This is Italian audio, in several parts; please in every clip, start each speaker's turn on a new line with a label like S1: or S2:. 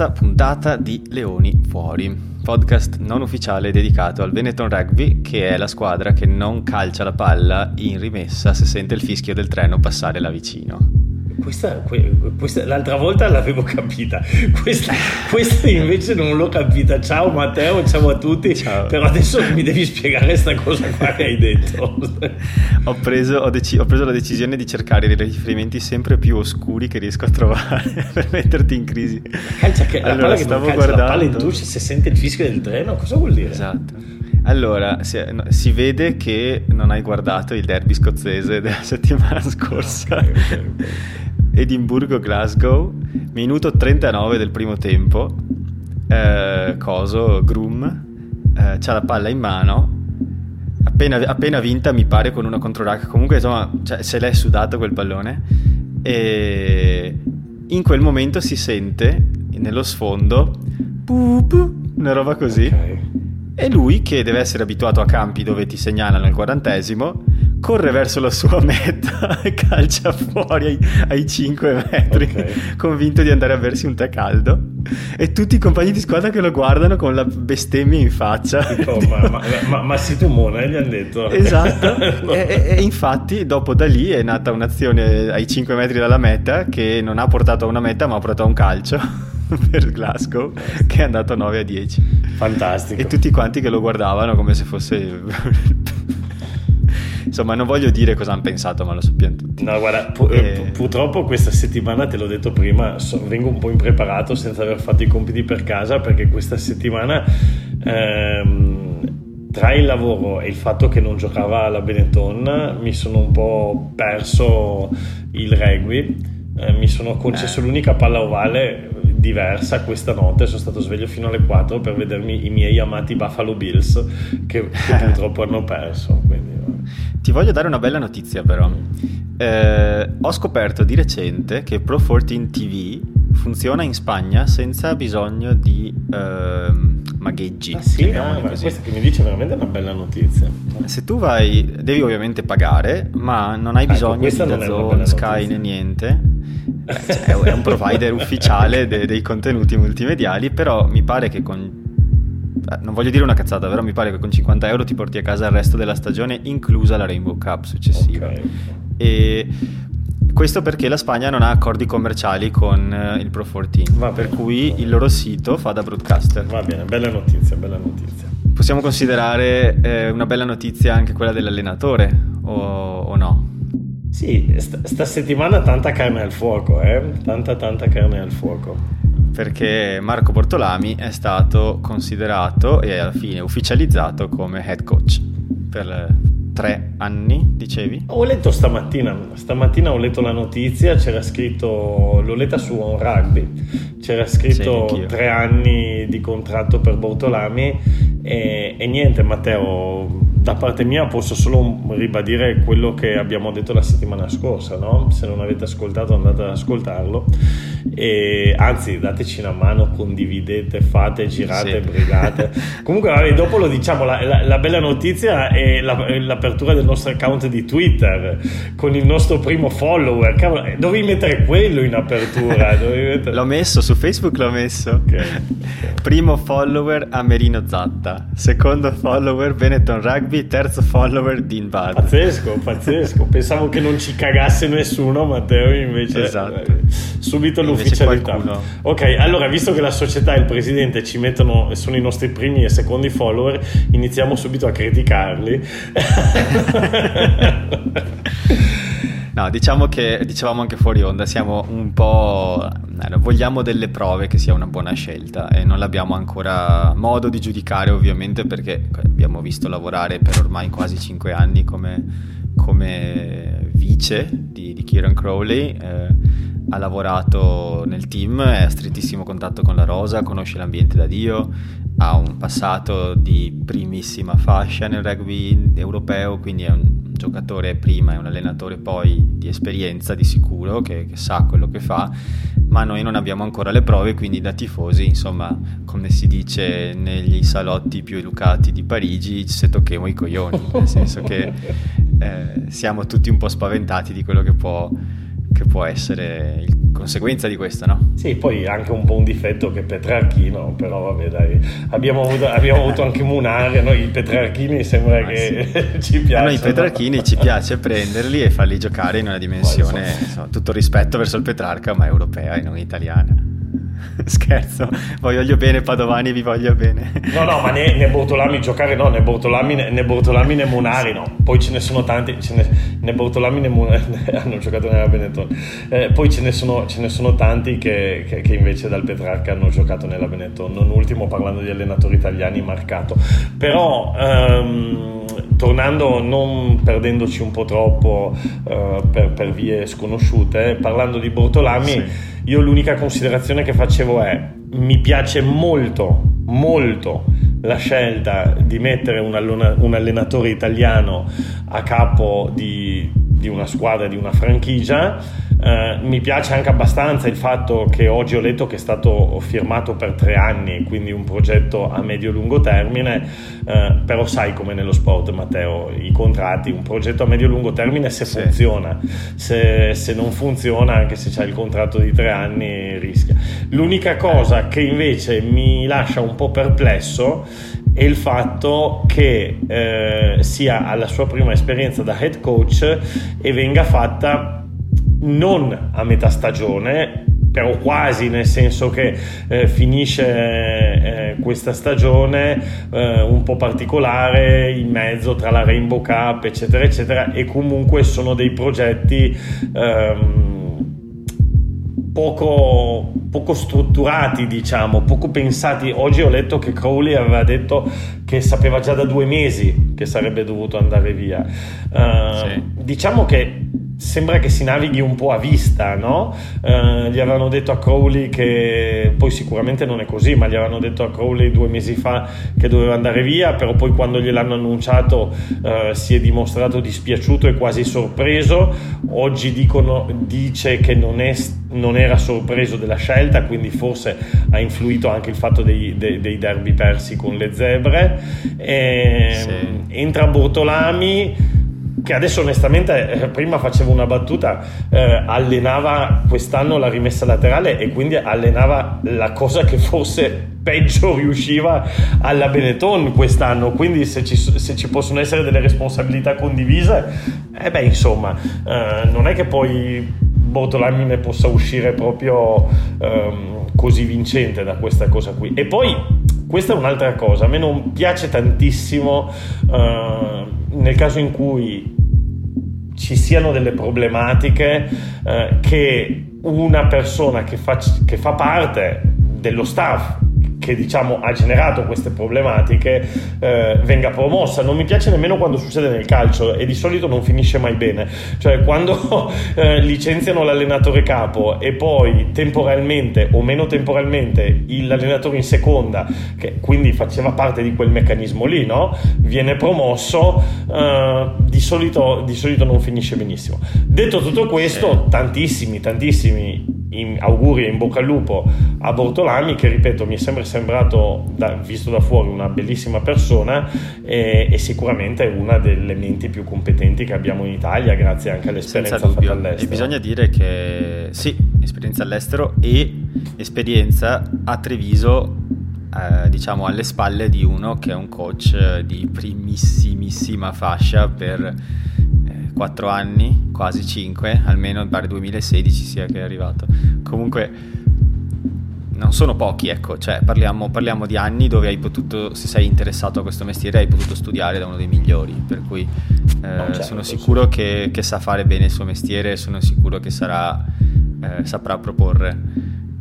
S1: terza puntata di Leoni Fuori, podcast non ufficiale dedicato al Benetton Rugby, che è la squadra che non calcia la palla in rimessa se sente il fischio del treno passare là vicino.
S2: Questa, questa, l'altra volta l'avevo capita, questa, questa, invece non l'ho capita. Ciao Matteo, ciao a tutti. Ciao. Però adesso mi devi spiegare questa cosa qua che hai detto.
S1: ho, preso, ho, dec- ho, preso, la decisione di cercare dei riferimenti sempre più oscuri che riesco a trovare per metterti in crisi.
S2: Calcia che, allora, la palla che stavo calcia, guardando. la palla in douche se sente il fischio del treno, cosa vuol dire?
S1: Esatto. Allora, si, si, vede che non hai guardato il derby scozzese della settimana scorsa. Okay, okay, okay. Edimburgo-Glasgow, minuto 39 del primo tempo. Eh, coso, Groom, eh, c'ha la palla in mano. Appena, appena, vinta, mi pare, con una controrack. Comunque, insomma, cioè, se l'è sudato quel pallone. E in quel momento si sente nello sfondo una roba così. Okay. E lui, che deve essere abituato a campi dove ti segnalano il quarantesimo, corre verso la sua meta e calcia fuori ai, ai 5 metri, okay. convinto di andare a bersi un tè caldo. E tutti i compagni di squadra che lo guardano con la bestemmia in faccia.
S2: Tipo, ma, ma, ma, ma si tumona, gli hanno detto.
S1: Esatto. e, e, infatti, dopo da lì è nata un'azione ai 5 metri dalla meta che non ha portato a una meta, ma ha portato a un calcio. per Glasgow che è andato 9 a 10
S2: fantastico
S1: e tutti quanti che lo guardavano come se fosse insomma non voglio dire cosa hanno pensato ma lo sappiamo tutti.
S2: No guarda pu- e... purtroppo questa settimana te l'ho detto prima so, vengo un po' impreparato senza aver fatto i compiti per casa perché questa settimana ehm, tra il lavoro e il fatto che non giocava alla Benetton mi sono un po' perso il rugby. Eh, mi sono concesso eh. l'unica palla ovale diversa questa notte, sono stato sveglio fino alle 4 per vedermi i miei amati Buffalo Bills che, che purtroppo hanno perso. Quindi,
S1: Ti voglio dare una bella notizia però. Eh, ho scoperto di recente che Pro14 TV funziona in Spagna senza bisogno di eh, magheggi.
S2: Ah sì, ah, questa che mi dice veramente una bella notizia.
S1: Se tu vai, devi ovviamente pagare, ma non hai ecco, bisogno ecco, di Zone, Sky né niente cioè, è un provider ufficiale de- dei contenuti multimediali, però mi pare che con eh, non voglio dire una cazzata, però mi pare che con 50 euro ti porti a casa il resto della stagione, inclusa la Rainbow Cup successiva. Okay. E questo perché la Spagna non ha accordi commerciali con uh, il Pro 14, bene, per cui il loro sito fa da broadcaster.
S2: Va bene, bella notizia, bella notizia.
S1: Possiamo considerare eh, una bella notizia anche quella dell'allenatore o, o no?
S2: Sì, st- sta settimana tanta carne al fuoco, eh? Tanta, tanta carne al fuoco.
S1: Perché Marco Bortolami è stato considerato e alla fine ufficializzato come head coach per tre anni, dicevi?
S2: Ho letto stamattina, stamattina ho letto la notizia, c'era scritto, l'ho letta su On Rugby, c'era scritto sì, tre anni di contratto per Bortolami e, e niente Matteo da parte mia posso solo ribadire quello che abbiamo detto la settimana scorsa, no? se non avete ascoltato andate ad ascoltarlo e anzi dateci una mano, condividete, fate, girate, sì. brigate. Comunque vabbè, dopo lo diciamo, la, la, la bella notizia è la, l'apertura del nostro account di Twitter con il nostro primo follower. Cavolo, eh, dovevi mettere quello in apertura.
S1: mettere... l'ho messo su Facebook, l'ho messo. Okay. Primo follower Amerino Zatta, secondo follower Benetton Rugby Rugby, terzo follower Dean Bud.
S2: Pazzesco, pazzesco. Pensavo che non ci cagasse nessuno, Matteo invece esatto. Eh, subito invece l'ufficialità. Qualcuno. Ok, allora visto che la società e il presidente ci mettono sono i nostri primi e secondi follower, iniziamo subito a criticarli.
S1: No, diciamo che dicevamo anche fuori onda, siamo un po'. Vogliamo delle prove che sia una buona scelta e non l'abbiamo ancora modo di giudicare, ovviamente, perché abbiamo visto lavorare per ormai quasi 5 anni come, come vice di, di Kieran Crowley. Eh, ha lavorato nel team, è a strettissimo contatto con la Rosa, conosce l'ambiente da Dio, ha un passato di primissima fascia nel rugby europeo, quindi è un giocatore prima e un allenatore poi di esperienza di sicuro, che, che, sa quello che fa, ma noi non abbiamo ancora le prove, quindi da tifosi, insomma, come si dice negli salotti più educati di Parigi, se tocchiamo i coglioni, nel senso che eh, siamo tutti un po' spaventati di quello che può, che può essere il conseguenza di questo, no?
S2: Sì, poi anche un po' un difetto che Petrarchino, però vabbè dai, abbiamo avuto, abbiamo avuto anche Munari, a noi i Petrarchini sembra ah, che sì. ci piaccia. A
S1: noi i Petrarchini ci piace prenderli e farli giocare in una dimensione, insomma, tutto rispetto verso il Petrarca, ma europea e non italiana. Scherzo, voglio bene Padovani, vi voglio bene.
S2: No, no, ma né, né Bortolami giocare no, né Bortolami né, né, Bortolami né Munari no. Poi ce ne sono tanti, ce ne, né Bortolami né Munari hanno giocato nella Benetton. Eh, poi ce ne, sono, ce ne sono tanti che, che, che, invece dal Petrarca hanno giocato nella Benetton. Non ultimo parlando di allenatori italiani marcato. Però... Um, tornando, non perdendoci un po' troppo uh, per, per, vie sconosciute, parlando di Bortolami, sì. io l'unica considerazione che facevo è mi piace molto, molto la scelta di mettere un, allona, un allenatore italiano a capo di, di una squadra, di una franchigia eh, mi piace anche abbastanza il fatto che oggi ho letto che è stato firmato per tre anni, quindi un progetto a medio-lungo termine, eh, però sai come nello sport Matteo, i contratti, un progetto a medio-lungo termine se sì. funziona, se, se, non funziona anche se c'è il contratto di tre anni rischia. L'unica cosa che invece mi lascia un po' perplesso è il fatto che eh, sia alla sua prima esperienza da head coach e venga fatta non a metà stagione, però quasi nel senso che eh, finisce eh, questa stagione eh, un po' particolare in mezzo tra la Rainbow Cup eccetera eccetera e comunque sono dei progetti ehm, poco, poco, strutturati diciamo poco pensati oggi ho letto che Crowley aveva detto che sapeva già da due mesi che sarebbe dovuto andare via sì. Ehm, diciamo che sembra che si navighi un po' a vista, no? Eh, gli avevano detto a Crowley che poi sicuramente non è così, ma gli avevano detto a Crowley due mesi fa che doveva andare via, però poi quando gliel'hanno annunciato eh, si è dimostrato dispiaciuto e quasi sorpreso. Oggi dicono, dice che non, è, non, era sorpreso della scelta, quindi forse ha influito anche il fatto dei, dei, dei derby persi con le zebre. E, sì. Entra Bortolami che adesso onestamente eh, prima facevo una battuta eh, allenava quest'anno la rimessa laterale e quindi allenava la cosa che forse peggio riusciva alla Benetton quest'anno. Quindi se ci, se ci possono essere delle responsabilità condivise eh beh insomma eh, non è che poi Bortolami ne possa uscire proprio ehm, così vincente da questa cosa qui. E poi questa è un'altra cosa a me non piace tantissimo eh, nel caso in cui ci siano delle problematiche eh, che una persona che fa, che fa parte dello staff che diciamo ha generato queste problematiche eh, venga promossa. Non mi piace nemmeno quando succede nel calcio e di solito non finisce mai bene. Cioè quando eh, licenziano l'allenatore capo e poi temporalmente o meno temporalmente l'allenatore in seconda, che quindi faceva parte di quel meccanismo lì, no? viene promosso, eh, di, solito, di solito non finisce benissimo. Detto tutto questo, tantissimi, tantissimi in auguri e in bocca al lupo a Bortolami che ripeto mi è sempre sembrato da, visto da fuori una bellissima persona e, e, sicuramente una delle menti più competenti che abbiamo in Italia grazie anche all'esperienza fatta all'estero.
S1: E bisogna dire che sì esperienza all'estero e esperienza a Treviso eh, diciamo alle spalle di uno che è un coach di primissimissima fascia per 4 anni, quasi 5, almeno pare 2016 sia che è arrivato. Comunque non sono pochi, ecco, cioè parliamo, parliamo, di anni dove hai potuto, se sei interessato a questo mestiere, hai potuto studiare da uno dei migliori, per cui eh, certo, sono sicuro che, che, sa fare bene il suo mestiere, sono sicuro che sarà, eh, saprà proporre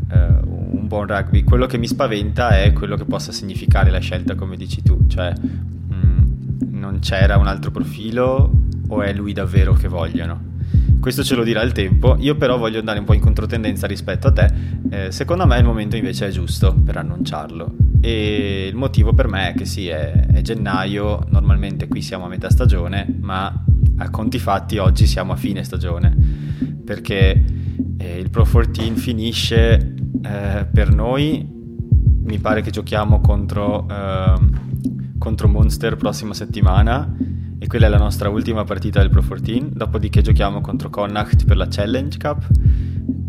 S1: eh, un buon rugby. Quello che mi spaventa è quello che possa significare la scelta, come dici tu, cioè mh, mm, non c'era un altro profilo o è lui davvero che vogliono? Questo ce lo dirà il tempo, io però voglio andare un po' in controtendenza rispetto a te, eh, secondo me il momento invece è giusto per annunciarlo. E il motivo per me è che sì, è, è gennaio, normalmente qui siamo a metà stagione, ma a conti fatti oggi siamo a fine stagione, perché eh, il Pro 14 finisce eh, per noi, mi pare che giochiamo contro, ehm, contro Monster prossima settimana e quella è la nostra ultima partita del Pro 14, dopodiché giochiamo contro Connacht per la Challenge Cup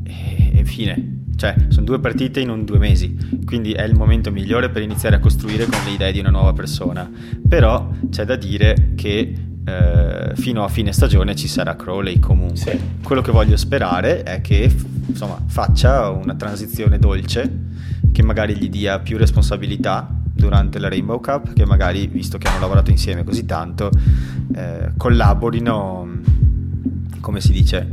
S1: e e, fine. Cioè, sono due partite in un due mesi, quindi è il momento migliore per iniziare a costruire con le idee di una nuova persona. Però c'è da dire che eh, fino a fine stagione ci sarà Crowley comunque. Sì. Quello che voglio sperare è che insomma, faccia una transizione dolce, che magari gli dia più responsabilità durante la Rainbow Cup, che magari, visto che hanno lavorato insieme così tanto, eh, collaborino, come si dice,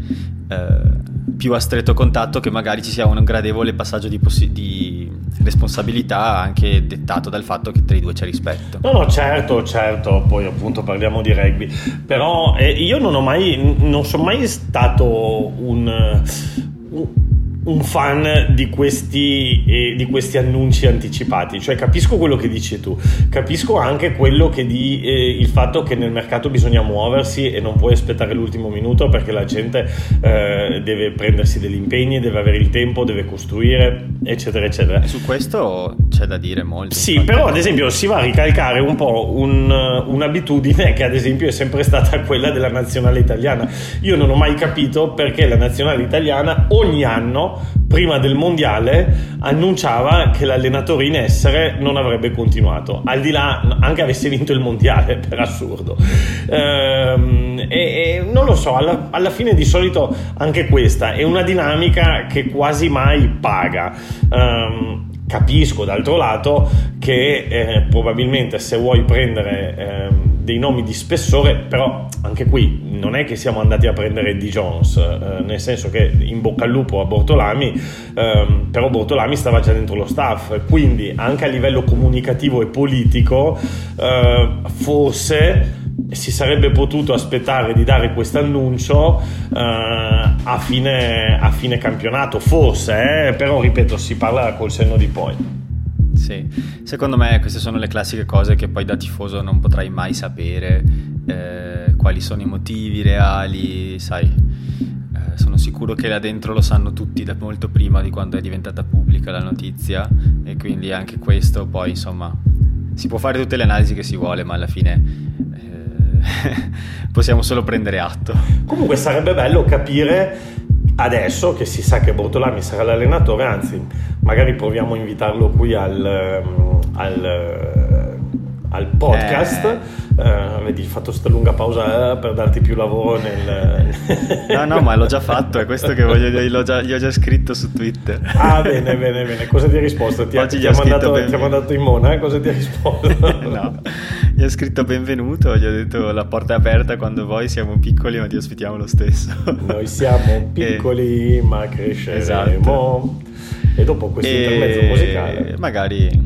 S1: eh, più a stretto contatto, che magari ci sia un gradevole passaggio di, possi- di responsabilità anche dettato dal fatto che tra i due c'è rispetto.
S2: No, no, certo, certo, poi appunto parliamo di rugby, però eh, io non ho mai, non sono mai stato un, un un fan di questi, eh, di questi, annunci anticipati, cioè capisco quello che dici tu, capisco anche quello che di eh, il fatto che nel mercato bisogna muoversi e non puoi aspettare l'ultimo minuto perché la gente eh, deve prendersi degli impegni, deve avere il tempo, deve costruire, eccetera, eccetera.
S1: E su questo c'è da dire molto.
S2: Sì, però ad esempio si va a ricalcare un po' un, un'abitudine che ad esempio è sempre stata quella della nazionale italiana. Io non ho mai capito perché la nazionale italiana ogni anno prima del mondiale annunciava che l'allenatore in essere non avrebbe continuato, al di là anche avesse vinto il mondiale, per assurdo. Ehm, e, e, non lo so, alla, alla, fine di solito anche questa è una dinamica che quasi mai paga. Ehm, capisco d'altro lato che eh, probabilmente se vuoi prendere eh, dei nomi di spessore, però anche qui non è che siamo andati a prendere Di Jones, eh, nel senso che in bocca al lupo a Bortolami, ehm, però Bortolami stava già dentro lo staff, quindi anche a livello comunicativo e politico eh, forse si sarebbe potuto aspettare di dare questo annuncio eh, a, fine, a, fine, campionato, forse, eh? però ripeto, si parla col senno di poi.
S1: Sì, secondo me queste sono le classiche cose che poi da tifoso non potrai mai sapere eh, quali sono i motivi reali, sai. Eh, sono sicuro che là dentro lo sanno tutti da molto prima di quando è diventata pubblica la notizia e quindi anche questo poi insomma si può fare tutte le analisi che si vuole ma alla fine possiamo solo prendere atto.
S2: Comunque sarebbe bello capire adesso che si sa che Bortolami sarà l'allenatore, anzi magari proviamo a invitarlo qui al, ehm, al, al podcast. Eh. Uh, vedi, ho fatto questa lunga pausa uh, per darti più lavoro nel...
S1: no, no, ma l'ho già fatto, è questo che voglio dire, l'ho già, gli ho già scritto su Twitter.
S2: Ah, bene, bene, bene. Cosa ti ha risposto? Ti, Oggi ti, ha, mandato, ti ha mandato in mona? Cosa ti ha risposto?
S1: no, gli ho scritto benvenuto, gli ho detto la porta è aperta quando vuoi, siamo piccoli ma ti ospitiamo lo stesso.
S2: Noi siamo piccoli e... ma cresceremo. Esatto. E dopo questo e... intermezzo musicale...
S1: Magari,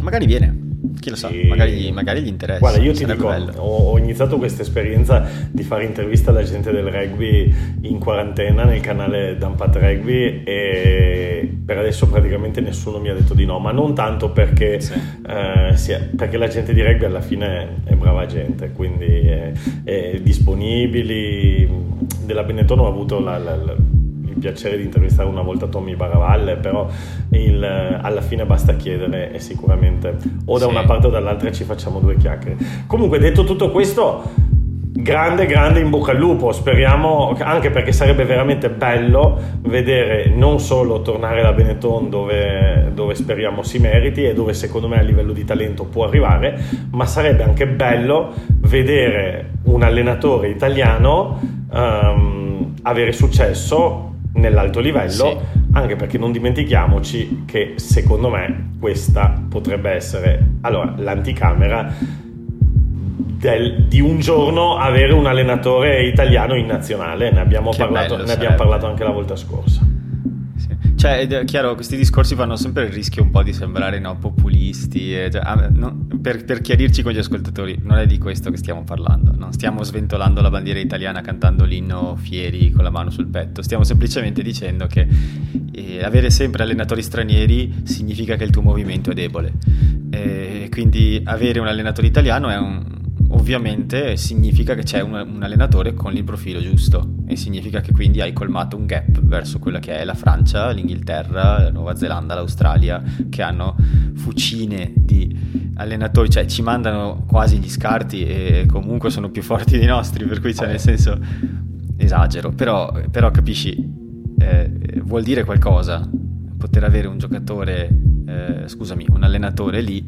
S1: magari viene chi lo sa, sì. magari, magari, gli interessa.
S2: Guarda, io ti dico, ho, ho, iniziato questa esperienza di fare intervista alla gente del rugby in quarantena nel canale Dumpat Rugby e per adesso praticamente nessuno mi ha detto di no, ma non tanto perché, sì. eh, sia, perché la gente di rugby alla fine è brava gente, quindi è, è disponibili. Della Benetton ho avuto la, la, la il piacere di intervistare una volta Tommy Baravalle, però il, alla fine basta chiedere e sicuramente o da sì. una parte o dall'altra ci facciamo due chiacchiere. Comunque detto tutto questo, grande grande in bocca al lupo, speriamo anche perché sarebbe veramente bello vedere non solo tornare la Benetton dove, dove speriamo si meriti e dove secondo me a livello di talento può arrivare, ma sarebbe anche bello vedere un allenatore italiano um, avere successo nell'alto livello, sì. anche perché non dimentichiamoci che secondo me questa potrebbe essere allora l'anticamera del, di un giorno avere un allenatore italiano in nazionale, ne abbiamo, parlato, ne abbiamo parlato anche la volta scorsa.
S1: Cioè, è chiaro, questi discorsi fanno sempre il rischio un po' di sembrare no, populisti. E, cioè, ah, no, per, per, chiarirci con gli ascoltatori, non è di questo che stiamo parlando. Non stiamo sventolando la bandiera italiana cantando l'inno fieri con la mano sul petto. Stiamo semplicemente dicendo che eh, avere sempre allenatori stranieri significa che il tuo movimento è debole. E quindi avere un allenatore italiano è un, ovviamente significa che c'è un, un, allenatore con il profilo giusto e significa che quindi hai colmato un gap verso quella che è la Francia, l'Inghilterra, la Nuova Zelanda, l'Australia, che hanno fucine di allenatori, cioè ci mandano quasi gli scarti e comunque sono più forti dei nostri, per cui c'è nel senso esagero, però, però capisci, eh, vuol dire qualcosa poter avere un giocatore, eh, scusami, un allenatore lì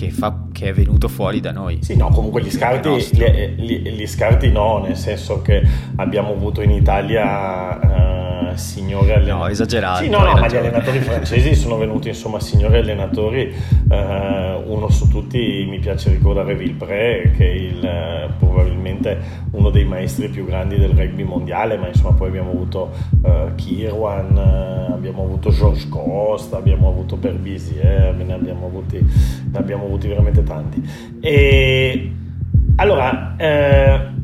S1: che, fa, che, è venuto fuori da noi.
S2: Sì, no, comunque gli scarti, gli, gli, gli scarti no, nel senso che abbiamo avuto in Italia... Uh, signori allenatori.
S1: No, esagerato.
S2: Sì, no, no, ma gli allenatori francesi sono venuti, insomma, signori allenatori. Uh, uno su tutti mi piace ricordare Villepré, che è il, uh, probabilmente uno dei maestri più grandi del rugby mondiale, ma insomma poi abbiamo avuto uh, Kirwan, abbiamo avuto Georges Costa, abbiamo avuto Berbisier, ne abbiamo avuti, ne abbiamo avuti veramente tanti. E allora,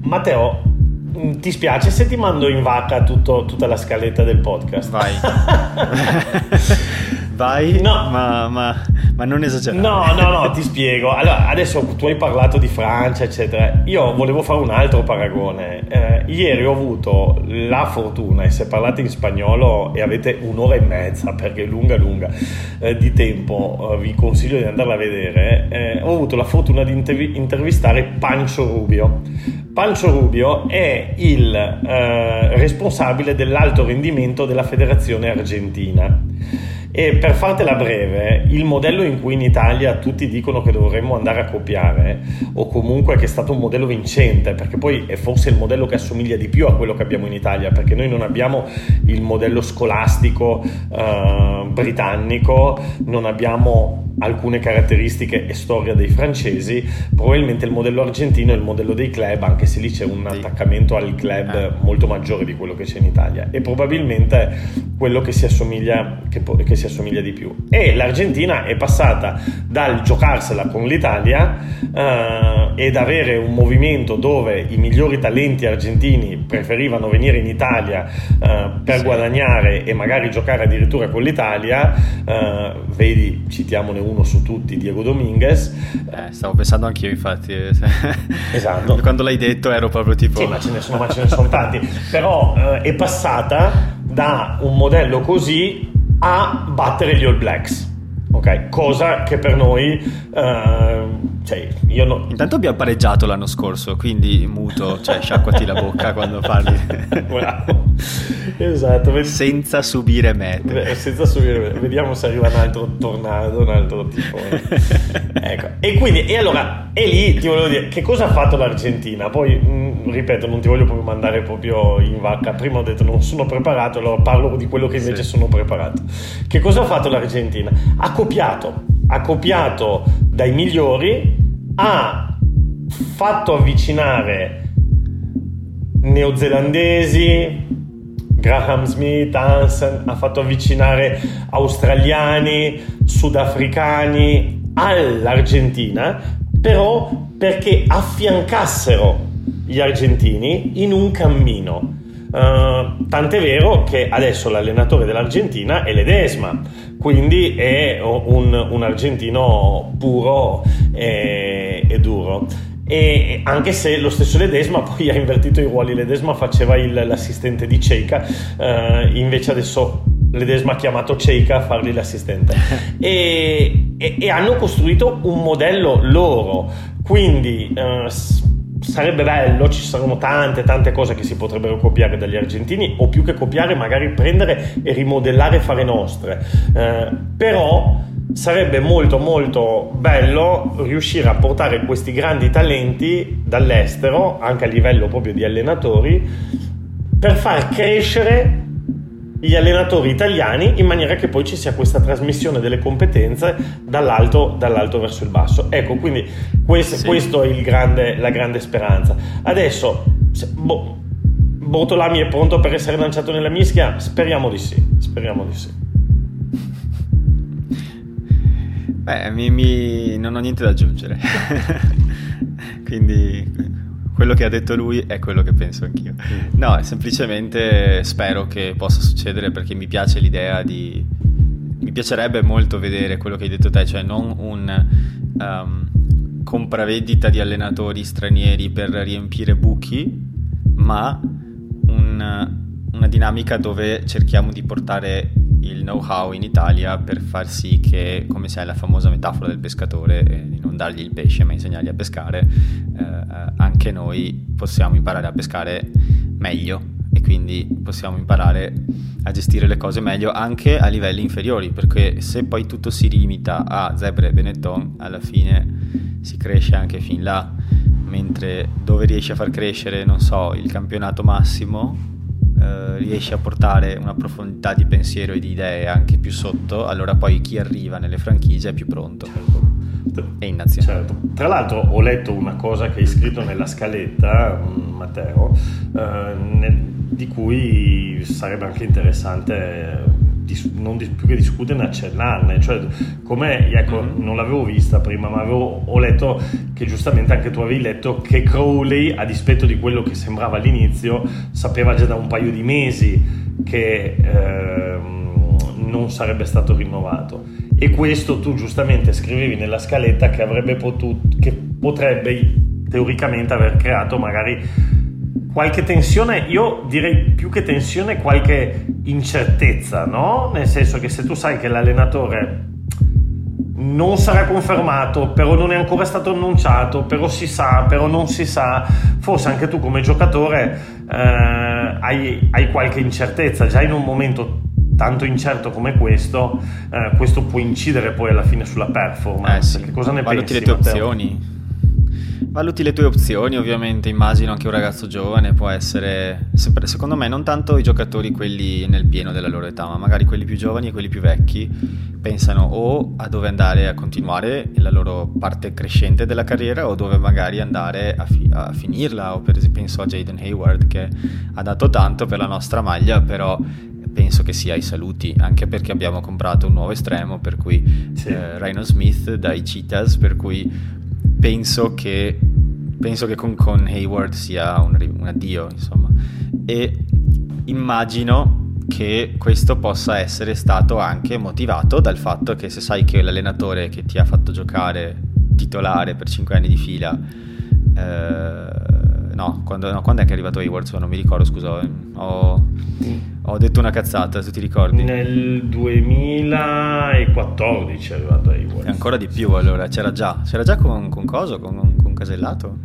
S2: Matteo, Mm, ti spiace se ti mando in vacca tutto, tutta la scaletta del podcast?
S1: Vai. Vai, no. ma, ma, ma, non esagerare.
S2: No, no, no, ti spiego. Allora, adesso tu hai parlato di Francia, eccetera. Io volevo fare un altro paragone. Eh, ieri ho avuto la fortuna, e se parlate in spagnolo e avete un'ora e mezza, perché è lunga, lunga, eh, di tempo, eh, vi consiglio di andarla a vedere. Eh, ho avuto la fortuna di intervistare Pancho Rubio. Pancho Rubio è il eh, responsabile dell'alto rendimento della federazione argentina. E per fartela breve, il modello in cui in Italia tutti dicono che dovremmo andare a copiare, o comunque che è stato un modello vincente, perché poi è forse il modello che assomiglia di più a quello che abbiamo in Italia, perché noi non abbiamo il modello scolastico eh, britannico, non abbiamo alcune caratteristiche e storia dei francesi, probabilmente il modello argentino è il modello dei club, anche se lì c'è un attaccamento al club eh. molto maggiore di quello che c'è in Italia e probabilmente quello che si assomiglia, che, che si assomiglia di più. E l'Argentina è passata dal giocarsela con l'Italia eh, ed avere un movimento dove i migliori talenti argentini preferivano venire in Italia eh, per sì. guadagnare e magari giocare addirittura con l'Italia, eh, vedi, citiamone uno su tutti, Diego Dominguez.
S1: Eh, stavo pensando anch'io, infatti.
S2: Esatto.
S1: Quando l'hai detto ero proprio tipo...
S2: Sì, ma ce ne sono, ma ce ne sono tanti. Però eh, è passata da un modello così a battere gli All Blacks. Ok, cosa che per noi, uh, cioè, io no...
S1: Intanto abbiamo pareggiato l'anno scorso, quindi muto, cioè sciacquati la bocca quando parli.
S2: Bravo. Esatto.
S1: Senza subire mete.
S2: Senza subire mete. Vediamo se arriva un altro tornado, un altro tifone. ecco. E quindi, e allora, e lì ti volevo dire, che cosa ha fatto l'Argentina? Poi, mh, mm, ripeto, non ti voglio proprio mandare proprio in vacca. Prima ho detto non sono preparato, allora parlo di quello che invece sì. sono preparato. Che cosa ha fatto l'Argentina? Ha copiato, ha copiato dai migliori, ha fatto avvicinare neozelandesi, Graham Smith, Hansen, ha fatto avvicinare australiani, sudafricani all'Argentina, però perché affiancassero gli argentini in un cammino. Uh, tant'è vero che adesso l'allenatore dell'Argentina è Ledesma, quindi è un, un argentino puro e, e duro. E anche se lo stesso Ledesma poi ha invertito i ruoli, Ledesma faceva il, l'assistente di Ceika, eh, invece adesso Ledesma ha chiamato Ceika a fargli l'assistente. E, e, e, hanno costruito un modello loro, quindi eh, sarebbe bello, ci saranno tante tante cose che si potrebbero copiare dagli argentini o più che copiare magari prendere e rimodellare e fare nostre, eh, però sarebbe molto molto bello riuscire a portare questi grandi talenti dall'estero, anche a livello proprio di allenatori, per far crescere gli allenatori italiani in maniera che poi ci sia questa trasmissione delle competenze dall'alto, dall'alto verso il basso. Ecco, quindi questo, sì. è grande, la grande speranza. Adesso, se, boh, Bortolami è pronto per essere lanciato nella mischia? Speriamo di sì, speriamo di sì.
S1: Beh, mi, mi... non ho niente da aggiungere. Quindi quello che ha detto lui è quello che penso anch'io. No, semplicemente spero che possa succedere perché mi piace l'idea di... Mi piacerebbe molto vedere quello che hai detto te, cioè non un um, compravendita di allenatori stranieri per riempire buchi, ma un, una dinamica dove cerchiamo di portare il know-how in Italia per far sì che, come è la famosa metafora del pescatore, eh, di non dargli il pesce ma insegnargli a pescare, eh, anche noi possiamo imparare a pescare meglio e quindi possiamo imparare a gestire le cose meglio anche a livelli inferiori, perché se poi tutto si limita a Zebre e Benetton, alla fine si cresce anche fin là, mentre dove riesci a far crescere, non so, il campionato massimo, eh, riesci a portare una profondità di pensiero e di idee anche più sotto, allora poi chi arriva nelle franchigie è più pronto. Certo
S2: e in nazionale. Certo. Tra l'altro ho letto una cosa che hai scritto nella scaletta, mm, Matteo, eh, nel, di cui sarebbe anche interessante dis, non dis, più che discuterne, accennarne. Cioè, come, ecco, mm-hmm. non l'avevo vista prima, ma avevo, ho letto che giustamente anche tu avevi letto che Crowley, a dispetto di quello che sembrava all'inizio, sapeva già da un paio di mesi che eh, non sarebbe stato rinnovato e questo tu giustamente scrivevi nella scaletta che avrebbe potuto che potrebbe teoricamente aver creato magari qualche tensione, io direi più che tensione qualche incertezza, no? Nel senso che se tu sai che l'allenatore non sarà confermato, però non è ancora stato annunciato, però si sa, però non si sa, forse anche tu come giocatore eh, hai, hai qualche incertezza, già in un momento tanto incerto come questo, eh, questo può incidere poi alla fine sulla performance.
S1: Eh sì. Cosa ne Valuti pensi? le tue opzioni. Valuti le tue opzioni, ovviamente. Immagino che un ragazzo giovane può essere, secondo me, non tanto i giocatori quelli nel pieno della loro età, ma magari quelli più giovani e quelli più vecchi pensano o a dove andare a continuare la loro parte crescente della carriera o dove magari andare a, fi- a finirla. O per esempio, penso a Jaden Hayward che ha dato tanto per la nostra maglia, però penso che sia i saluti, anche perché abbiamo comprato un nuovo estremo, per cui sì. eh, Rhino Smith dai Cheetahs, per cui penso che, penso che con, con, Hayward sia un, un addio, insomma. E immagino che questo possa essere stato anche motivato dal fatto che se sai che l'allenatore che ti ha fatto giocare titolare per 5 anni di fila eh, no quando, no, quando, è che è arrivato Hayward? Non mi ricordo, scusa. Ho, ho detto una cazzata, se ti ricordi.
S2: Nel 2014 è arrivato Hayward.
S1: E ancora di più allora, c'era già. C'era già con, con Coso, con, con Casellato?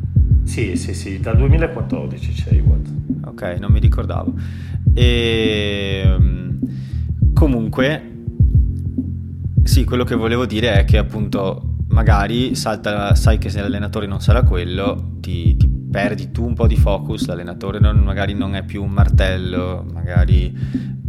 S2: Sì, sì, sì, dal 2014 c'è Hayward.
S1: Ok, non mi ricordavo. E ehm, comunque, sì, quello che volevo dire è che appunto magari salta, sai che se l'allenatore non sarà quello, ti, ti perdi tu un po' di focus, l'allenatore non, magari non è più un martello, magari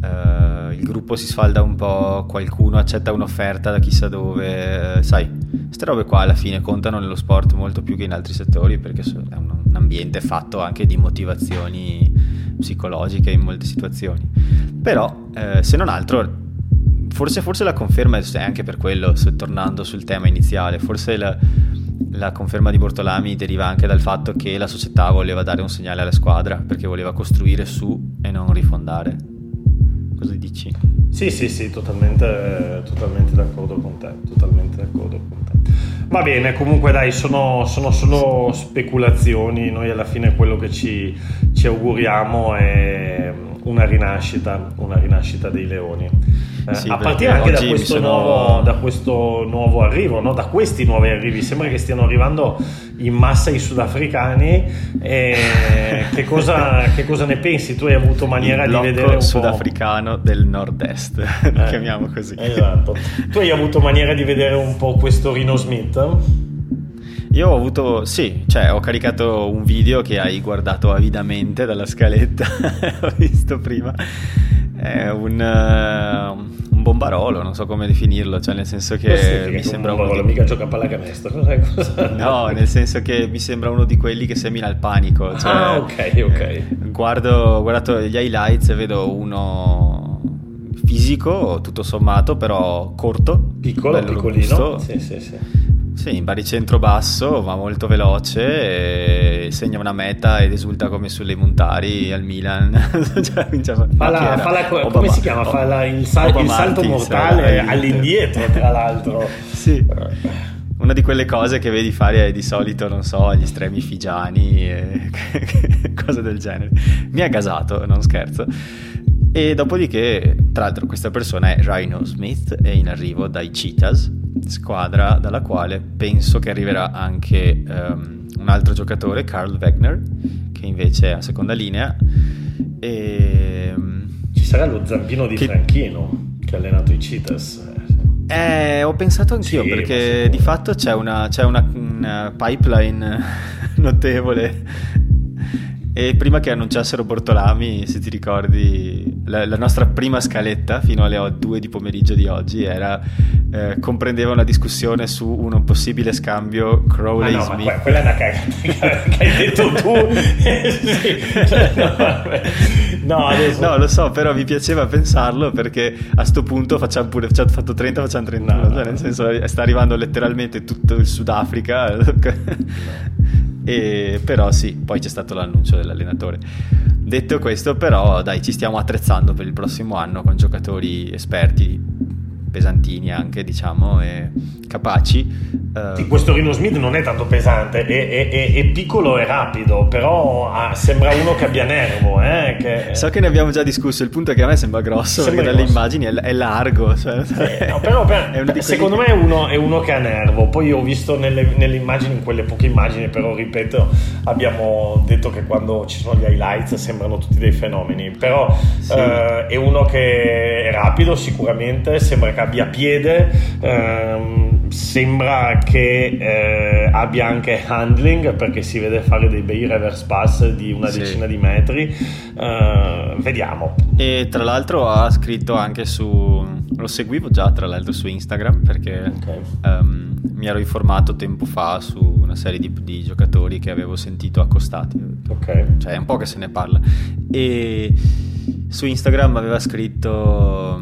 S1: eh, il gruppo si sfalda un po', qualcuno accetta un'offerta da chissà dove, eh, sai, queste robe qua alla fine contano nello sport molto più che in altri settori perché è un, un ambiente fatto anche di motivazioni psicologiche in molte situazioni. Però, eh, se non altro, forse, forse la conferma è anche per quello, tornando sul tema iniziale, forse la la conferma di Bortolami deriva anche dal fatto che la società voleva dare un segnale alla squadra perché voleva costruire su e non rifondare. Cosa dici?
S2: Sì, sì, sì, totalmente, totalmente d'accordo con te. Totalmente d'accordo con te. Va bene, comunque dai, sono, sono solo speculazioni. Noi alla fine quello che ci, ci auguriamo è una rinascita, una rinascita dei leoni. Eh, sì, a partire anche da questo, nuovo, da questo, nuovo, arrivo, no? da questi nuovi arrivi, sembra che stiano arrivando in massa i sudafricani. che, cosa, che, cosa, ne pensi? Tu hai avuto maniera di vedere un
S1: sudafricano del nord-est, eh, chiamiamo così.
S2: Esatto. Tu hai avuto maniera di vedere un po' questo Rino Smith?
S1: Io ho avuto, sì, cioè ho caricato un video che hai guardato avidamente dalla scaletta, ho visto prima, è un, uh, un, bombarolo, non so come definirlo, cioè nel senso che mi sembra un bombarolo,
S2: di... mica gioca a pallacanestro,
S1: No, nel senso che mi sembra uno di quelli che semina il panico. Cioè,
S2: ah, ok, ok. Eh,
S1: guardo, ho guardato gli highlights e vedo uno fisico, tutto sommato, però corto.
S2: Piccolo, piccolino. Sì, sì, sì
S1: sì, in baricentro basso, va molto veloce, segna una meta ed esulta come sulle montari al Milan.
S2: cioè, fa la, fa la, Obama, come si chiama? Fa la, il, sal, il, salto mortale all'indietro, tra l'altro.
S1: sì. Una di quelle cose che vedi fare di solito, non so, agli estremi figiani, e cose del genere. Mi ha gasato, non scherzo. E dopodiché, tra l'altro, questa persona è Rhino Smith, è in arrivo dai Cheetahs, squadra dalla quale penso che arriverà anche um, un altro giocatore, Carl Wegner, che invece è a seconda linea. E
S2: sarà lo zampino di che... Franchino che ha allenato i Cheetahs.
S1: Eh, ho pensato anch'io sì, perché di fatto c'è una, c'è una, una pipeline notevole e prima che annunciassero Bortolami, se ti ricordi, la, la nostra prima scaletta fino alle 2 di pomeriggio di oggi era, eh, comprendeva una discussione su un possibile scambio Crowley ah, no, Smith.
S2: quella è una cagata che hai detto tu. sì, cioè,
S1: no, no, adesso... no, lo so, però mi piaceva pensarlo perché a sto punto facciamo pure, facciamo fatto 30, facciamo 31, no, cioè, nel senso sta arrivando letteralmente tutto il Sudafrica. E, però sì, poi c'è stato l'annuncio dell'allenatore. Detto questo, però, dai, ci stiamo attrezzando per il prossimo anno con giocatori esperti pesantini anche, diciamo, e capaci.
S2: Sì, questo Rino Smith non è tanto pesante, è, è, è, è piccolo e rapido, però ah, sembra uno che abbia nervo. Eh, che...
S1: So che ne abbiamo già discusso, il punto è che a me sembra grosso, sembra perché grosso. dalle immagini è, largo. Cioè,
S2: sì, no, però, però secondo me è uno, è uno, che ha nervo. Poi ho visto nelle, nelle, immagini, in quelle poche immagini, però ripeto, abbiamo detto che quando ci sono gli highlights sembrano tutti dei fenomeni, però sì. eh, è uno che è rapido sicuramente, sembra che abbia piede, ehm, sembra che eh, abbia anche handling perché si vede fare dei bei reverse pass di una sì. decina di metri. Eh, vediamo.
S1: E tra l'altro ha scritto anche su... lo seguivo già tra l'altro su Instagram perché okay. um, mi ero informato tempo fa su una serie di, di giocatori che avevo sentito accostati. Ok. Cioè è un po' che se ne parla. E su Instagram aveva scritto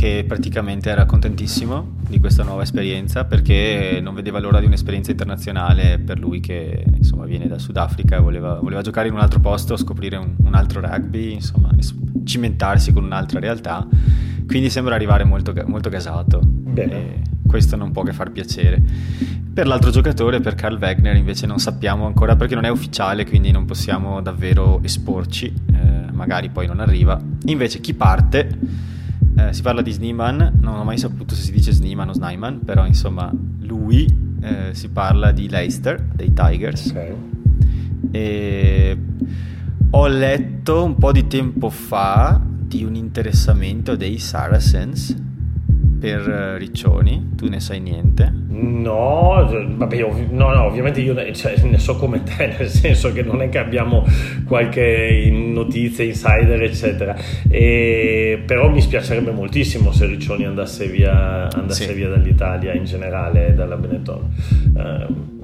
S1: che praticamente era contentissimo di questa nuova esperienza perché non vedeva l'ora di un'esperienza internazionale per lui che insomma viene dal Sudafrica e voleva, voleva giocare in un altro posto, scoprire un, un altro rugby, insomma cimentarsi con un'altra realtà, quindi sembra arrivare molto, molto gasato. Bene. questo non può che far piacere. Per l'altro giocatore, per Carl Wegner, invece non sappiamo ancora perché non è ufficiale, quindi non possiamo davvero esporci, eh, magari poi non arriva. Invece chi parte eh, si parla di Sneeman, non ho mai saputo se si dice Sneeman o Snyman, però insomma lui eh, si parla di Leicester, dei Tigers. Okay. E ho letto un po' di tempo fa di un interessamento dei Saracens per eh, Riccioni, tu ne sai niente?
S2: No, vabbè, ov- no, no, ovviamente io ne, cioè, ne, so come te, nel senso che non è che abbiamo qualche notizia, insider, eccetera. E, però mi spiacerebbe moltissimo se Riccioni andasse via, andasse sì. via dall'Italia in generale, dalla Benetton. Uh,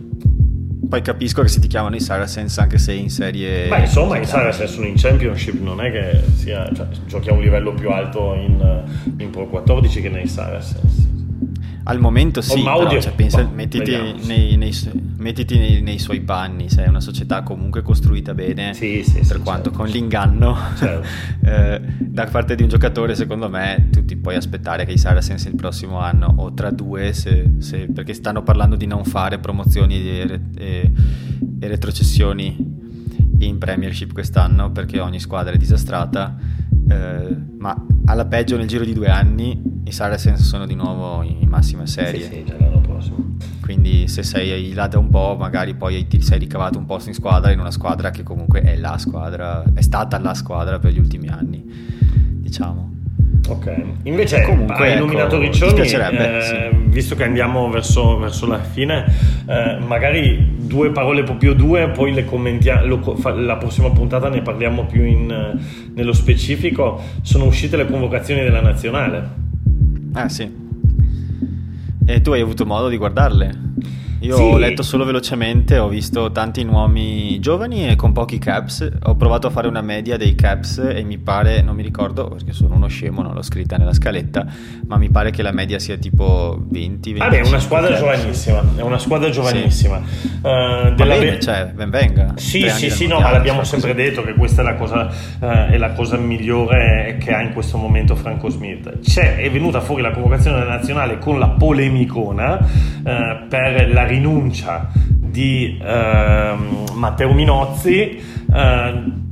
S1: poi capisco che se ti chiamano i Saracens anche se in serie...
S2: Ma insomma i Saracens sono in Championship, non è che sia... Cioè, giochi a un livello più alto in, in Pro 14 che nei Saracens.
S1: Al momento sì, però, cioè, pensa, bah, mettiti, nei, nei, mettiti nei, nei, suoi panni, se è una società comunque costruita bene, sì, sì, per sì, quanto certo. con l'inganno certo. eh, da parte di un giocatore, secondo me tu ti puoi aspettare che i Saracens il prossimo anno o tra due, se, se, perché stanno parlando di non fare promozioni e, e, e retrocessioni in Premiership quest'anno perché ogni squadra è disastrata eh, ma alla peggio nel giro di due anni i Saracens sono di nuovo in massima serie.
S2: Sì, sì, già l'anno prossimo.
S1: Quindi se sei da un po', magari poi ti sei ricavato un posto in squadra, in una squadra che comunque è la squadra, è stata la squadra per gli ultimi anni, diciamo.
S2: Ok, invece comunque ecco, Riccioni, eh, sì. visto che andiamo verso, verso la fine, eh, magari due parole proprio due, poi le commentiamo, la prossima puntata ne parliamo più in, nello specifico. Sono uscite le convocazioni della nazionale.
S1: Ah sì. E tu hai avuto modo di guardarle? Io sì. ho letto solo velocemente, ho visto tanti nomi giovani e con pochi caps. Ho provato a fare una media dei caps e mi pare, non mi ricordo perché sono uno scemo, non l'ho scritta nella scaletta, ma mi pare che la media sia tipo 20 20
S2: Vabbè, è una squadra caps. giovanissima, è una squadra giovanissima. Sì.
S1: Uh, della bene, cioè, ben venga.
S2: Sì, sì, sì, no, ma l'abbiamo sempre così. detto che questa è la, cosa, uh, è la cosa migliore che ha in questo momento Franco Smith. C'è, è venuta fuori la convocazione nazionale con la polemicona uh, per la rinuncia di eh, Matteo Minozzi. Eh,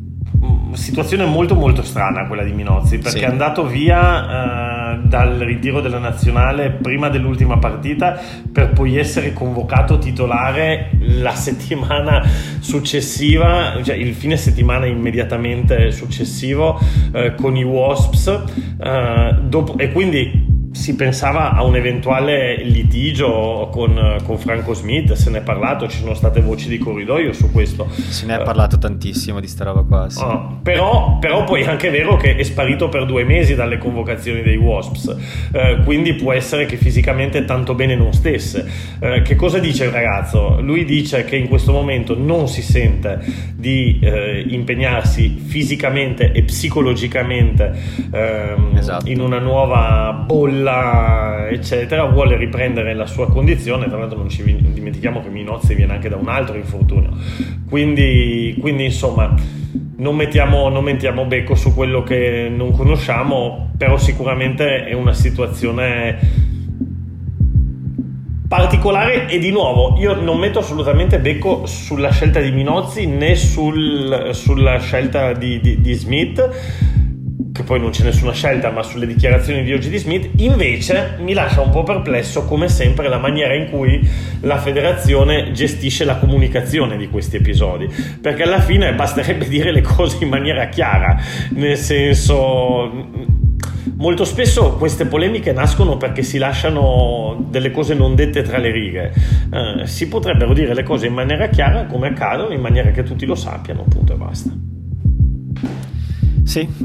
S2: situazione molto molto strana quella di Minozzi perché sì. è andato via eh, dal ritiro della nazionale prima dell'ultima partita per poi essere convocato titolare la settimana successiva, cioè il fine settimana immediatamente successivo eh, con i Wasps eh, dopo, e quindi si pensava a un eventuale litigio con, con, Franco Smith, se ne è parlato, ci sono state voci di corridoio su questo.
S1: Se ne è parlato tantissimo di sta roba qua. Sì.
S2: Oh, però, però, poi è anche vero che è sparito per due mesi dalle convocazioni dei Wasps, eh, quindi può essere che fisicamente tanto bene non stesse. Eh, che cosa dice il ragazzo? Lui dice che in questo momento non si sente di eh, impegnarsi fisicamente e psicologicamente ehm, esatto. in una nuova bolla molla, eccetera, vuole riprendere la sua condizione. Tra l'altro, non ci dimentichiamo che Minozzi viene anche da un altro infortunio. Quindi, quindi insomma, non mettiamo, non mettiamo becco su quello che non conosciamo, però sicuramente è una situazione particolare e di nuovo io non metto assolutamente becco sulla scelta di Minozzi né sul, sulla scelta di, di, di Smith che poi non c'è nessuna scelta, ma sulle dichiarazioni di oggi di Smith, invece mi lascia un po' perplesso, come sempre, la maniera in cui la federazione gestisce la comunicazione di questi episodi, perché alla fine basterebbe dire le cose in maniera chiara, nel senso... Molto spesso queste polemiche nascono perché si lasciano delle cose non dette tra le righe. Eh, si potrebbero dire le cose in maniera chiara come accadono, in maniera che tutti lo sappiano, punto e basta.
S1: Sì,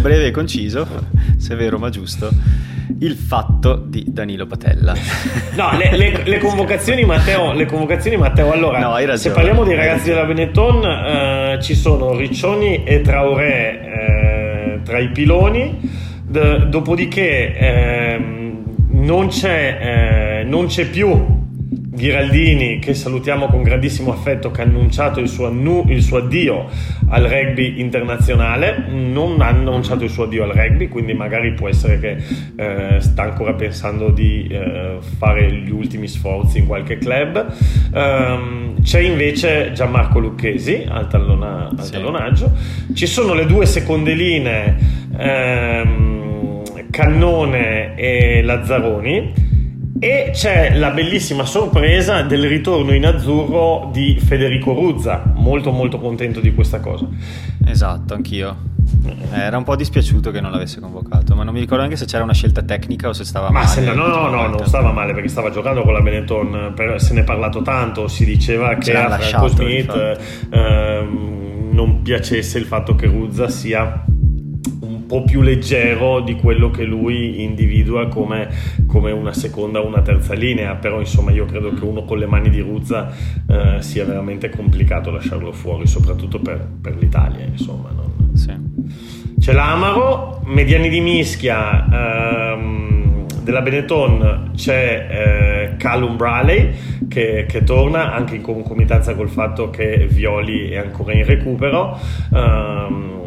S1: breve e conciso, severo ma giusto. Il fatto di Danilo Patella.
S2: No, le, le, le, convocazioni, Matteo, le convocazioni, Matteo. Allora, no, ragione, se parliamo dei ragazzi della Benetton, eh, ci sono Riccioni e Traoré eh, tra i piloni. D- dopodiché eh, non, c'è, non c'è più Ghiraldini, che salutiamo con grandissimo affetto, che ha annunciato il suo, annu- il suo, addio al rugby internazionale, non ha annunciato il suo addio al rugby, quindi magari può essere che eh, sta ancora pensando di eh, fare gli ultimi sforzi in qualche club. Um, c'è invece Gianmarco Lucchesi al, tallona- al sì. tallonaggio, ci sono le due seconde linee. Ehm, Cannone e Lazzaroni e c'è la bellissima sorpresa del ritorno in azzurro di Federico Ruzza, molto molto contento di questa cosa.
S1: Esatto, anch'io. Eh, era un po' dispiaciuto che non l'avesse convocato, ma non mi ricordo neanche se c'era una scelta tecnica o se stava ma
S2: male. Ma no, no, no, non stava male perché stava giocando con la Benetton, se ne è parlato tanto, si diceva che a Franco Smith eh, non piacesse il fatto che Ruzza sia po' più leggero di quello che lui individua come, come una seconda o una terza linea, però insomma io credo che uno con le mani di Ruzza eh, sia veramente complicato lasciarlo fuori, soprattutto per, per l'Italia. Insomma, non... sì. C'è l'Amaro, Mediani di Mischia. Ehm, della Benetton c'è eh, Callum Bradley che, che, torna anche in concomitanza col fatto che Violi è ancora in recupero. Um,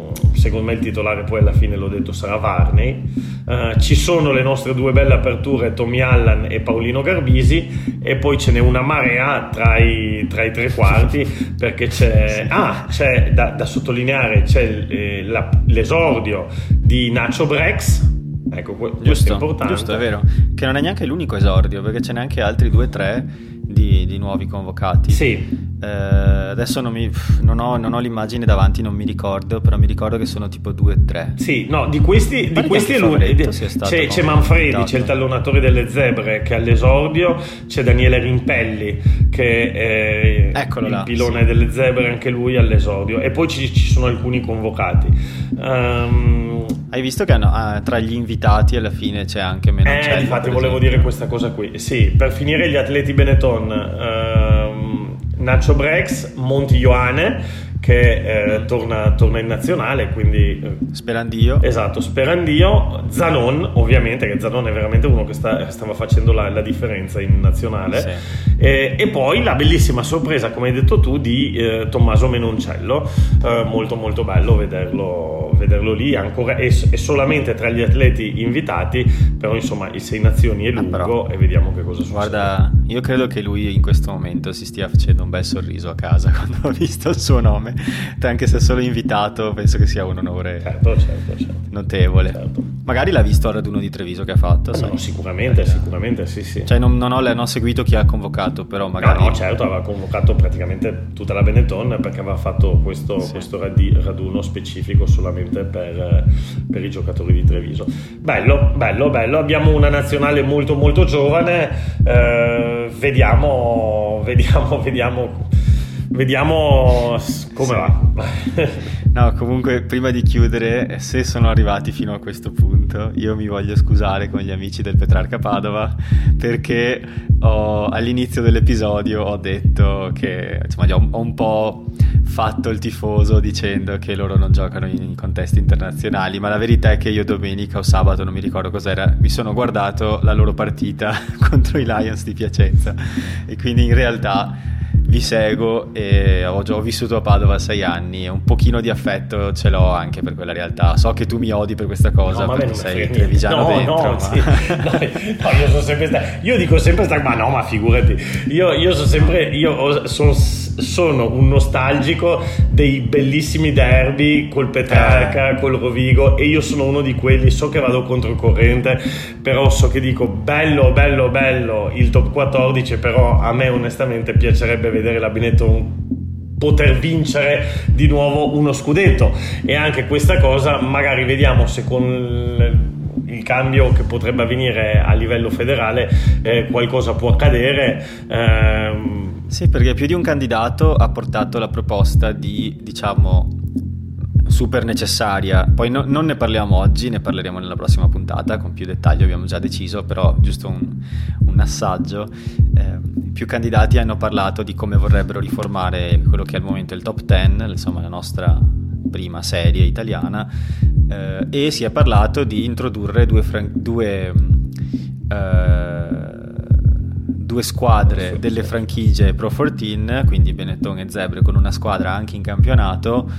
S2: secondo me il titolare poi alla fine l'ho detto sarà Varney. Uh, ci sono le nostre due belle aperture Tommy Allan e Paolino Garbisi e poi ce n'è una marea tra i, tra i tre quarti perché c'è, ah, c'è da, da sottolineare c'è eh, la, l'esordio di Nacho Brex Ecco, questo giusto, è importante.
S1: Giusto, è vero. Che non è neanche l'unico esordio, perché ce n'è anche altri due o tre di, di, nuovi convocati.
S2: Sì.
S1: Eh, adesso non, mi, non, ho, non, ho, l'immagine davanti, non mi ricordo, però mi ricordo che sono tipo due o tre.
S2: Sì, no, di questi, di questi è l'unico. C'è, c'è Manfredi, c'è il tallonatore delle zebre che è all'esordio, c'è Daniele Rimpelli che è Eccolo il là, pilone sì. delle zebre, anche lui all'esordio. E poi ci, ci sono alcuni convocati. Um,
S1: Hai visto che hanno, ah, tra gli invitati alla fine c'è anche meno
S2: Eh, infatti volevo dire questa cosa qui. Sì, per finire gli atleti Benetton, ehm, Nacho Brex, Monti Ioane, che eh, torna, torna, in nazionale, quindi...
S1: Eh, Sperandio.
S2: Esatto, Sperandio, Zanon, ovviamente, che Zanon è veramente uno che sta, stava facendo la, la, differenza in nazionale, sì. e, e, poi la bellissima sorpresa, come hai detto tu, di eh, Tommaso Menoncello, eh, molto molto bello vederlo, vederlo lì, ancora, è, è, solamente tra gli atleti invitati, però insomma il Sei Nazioni è lungo ah, però, e vediamo che cosa succede.
S1: Guarda, io credo che lui in questo momento si stia facendo un bel sorriso a casa quando ho visto il suo nome anche se solo invitato, penso che sia un onore
S2: certo, certo, certo.
S1: notevole. Certo. Magari l'ha visto al raduno di Treviso che ha fatto.
S2: No, no sicuramente, Perché... sicuramente, sì, sì.
S1: Cioè, non, non, ho, non, ho, seguito chi ha convocato, però magari...
S2: No, no, certo, aveva convocato praticamente tutta la Benetton perché aveva fatto questo, sì. questo raduno specifico solamente per, per, i giocatori di Treviso. Bello, bello, bello. Abbiamo una nazionale molto, molto giovane. Eh, vediamo, vediamo, vediamo Vediamo come sì. va.
S1: no, comunque prima di chiudere, se sono arrivati fino a questo punto, io mi voglio scusare con gli amici del Petrarca Padova perché ho, all'inizio dell'episodio ho detto che insomma, ho, ho un po' fatto il tifoso dicendo che loro non giocano in contesti internazionali, ma la verità è che io domenica o sabato, non mi ricordo cos'era, mi sono guardato la loro partita contro i Lions di Piacenza e quindi in realtà vi seguo e ho, ho vissuto a Padova sei anni e un pochino di affetto ce l'ho anche per quella realtà. So che tu mi odi per questa cosa
S2: no,
S1: perché sei trevigiano no, dentro. No,
S2: ma... sì. no, io sono sempre stato... Io dico sempre stato... Ma no, ma figurati. Io, io sono sempre... Io sono, sono, un nostalgico dei bellissimi derby col Petrarca, eh. col Rovigo e io sono uno di quelli. So che vado controcorrente, però so che dico bello, bello, bello il top 14, però a me onestamente piacerebbe vedere la Benetton poter vincere di nuovo uno scudetto e anche questa cosa magari vediamo se con il cambio che potrebbe avvenire a livello federale eh, qualcosa può accadere
S1: ehm... sì perché più di un candidato ha portato la proposta di diciamo super necessaria. Poi no, non ne parliamo oggi, ne parleremo nella prossima puntata con più dettagli, abbiamo già deciso, però giusto un, un assaggio. Eh, più candidati hanno parlato di come vorrebbero riformare quello che è al momento il top 10, insomma la nostra prima serie italiana, eh, e si è parlato di introdurre due, fran- due eh, due squadre delle franchigie Pro 14, quindi Benetton e Zebre con una squadra anche in campionato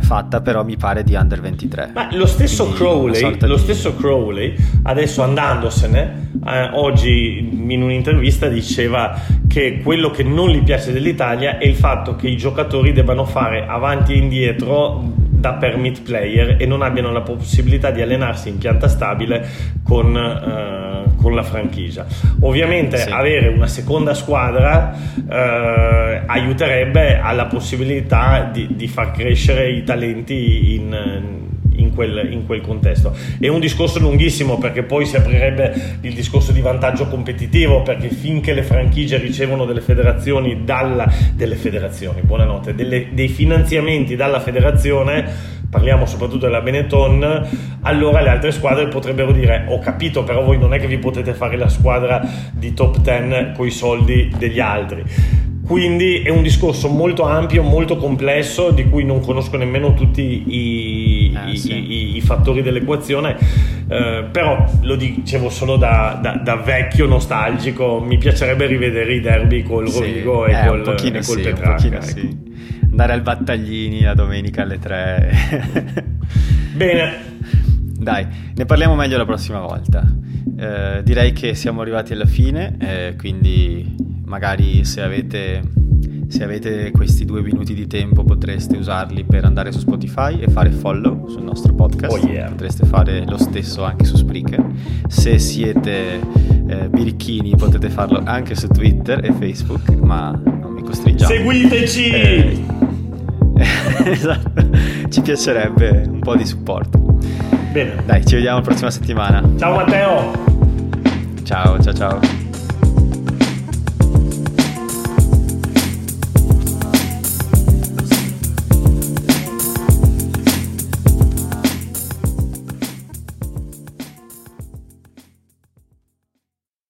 S1: fatta però mi pare di under 23
S2: ma lo stesso Crowley lo di... stesso Crowley adesso andandosene eh, oggi in un'intervista diceva che quello che non gli piace dell'Italia è il fatto che i giocatori debbano fare avanti e indietro da permit player e non abbiano la possibilità di allenarsi in pianta stabile con, eh, con la franchigia. Ovviamente sì. avere una seconda squadra eh, aiuterebbe alla possibilità di, di, far crescere i talenti in in quel, in quel, contesto. È un discorso lunghissimo perché poi si aprirebbe il discorso di vantaggio competitivo perché finché le franchigie ricevono delle federazioni, dalla, delle federazioni, buonanotte, delle, dei finanziamenti dalla federazione parliamo soprattutto della Benetton, allora le altre squadre potrebbero dire ho capito però voi non è che vi potete fare la squadra di top 10 con i soldi degli altri quindi è un discorso molto ampio, molto complesso, di cui non conosco nemmeno tutti i, eh, i, sì. i, i fattori dell'equazione, eh, però lo dicevo solo da, da, da, vecchio nostalgico, mi piacerebbe rivedere i derby col sì, Rovigo e eh, col, e col sì, Petrarca. Ecco.
S1: Andare al Battaglini la domenica alle 3.
S2: Bene.
S1: Dai, ne parliamo meglio la prossima volta. Eh, direi che siamo arrivati alla fine, eh, quindi magari se avete, se avete questi due minuti di tempo potreste usarli per andare su Spotify e fare follow sul nostro podcast.
S2: Oh yeah.
S1: Potreste fare lo stesso anche su Spreaker. Se siete eh, birichini potete farlo anche su Twitter e Facebook, ma non mi costringiamo.
S2: Seguiteci!
S1: Eh, esatto, ci piacerebbe un po' di supporto.
S2: Bene.
S1: Dai, ci vediamo la prossima settimana.
S2: Ciao Matteo!
S1: Ciao, ciao, ciao.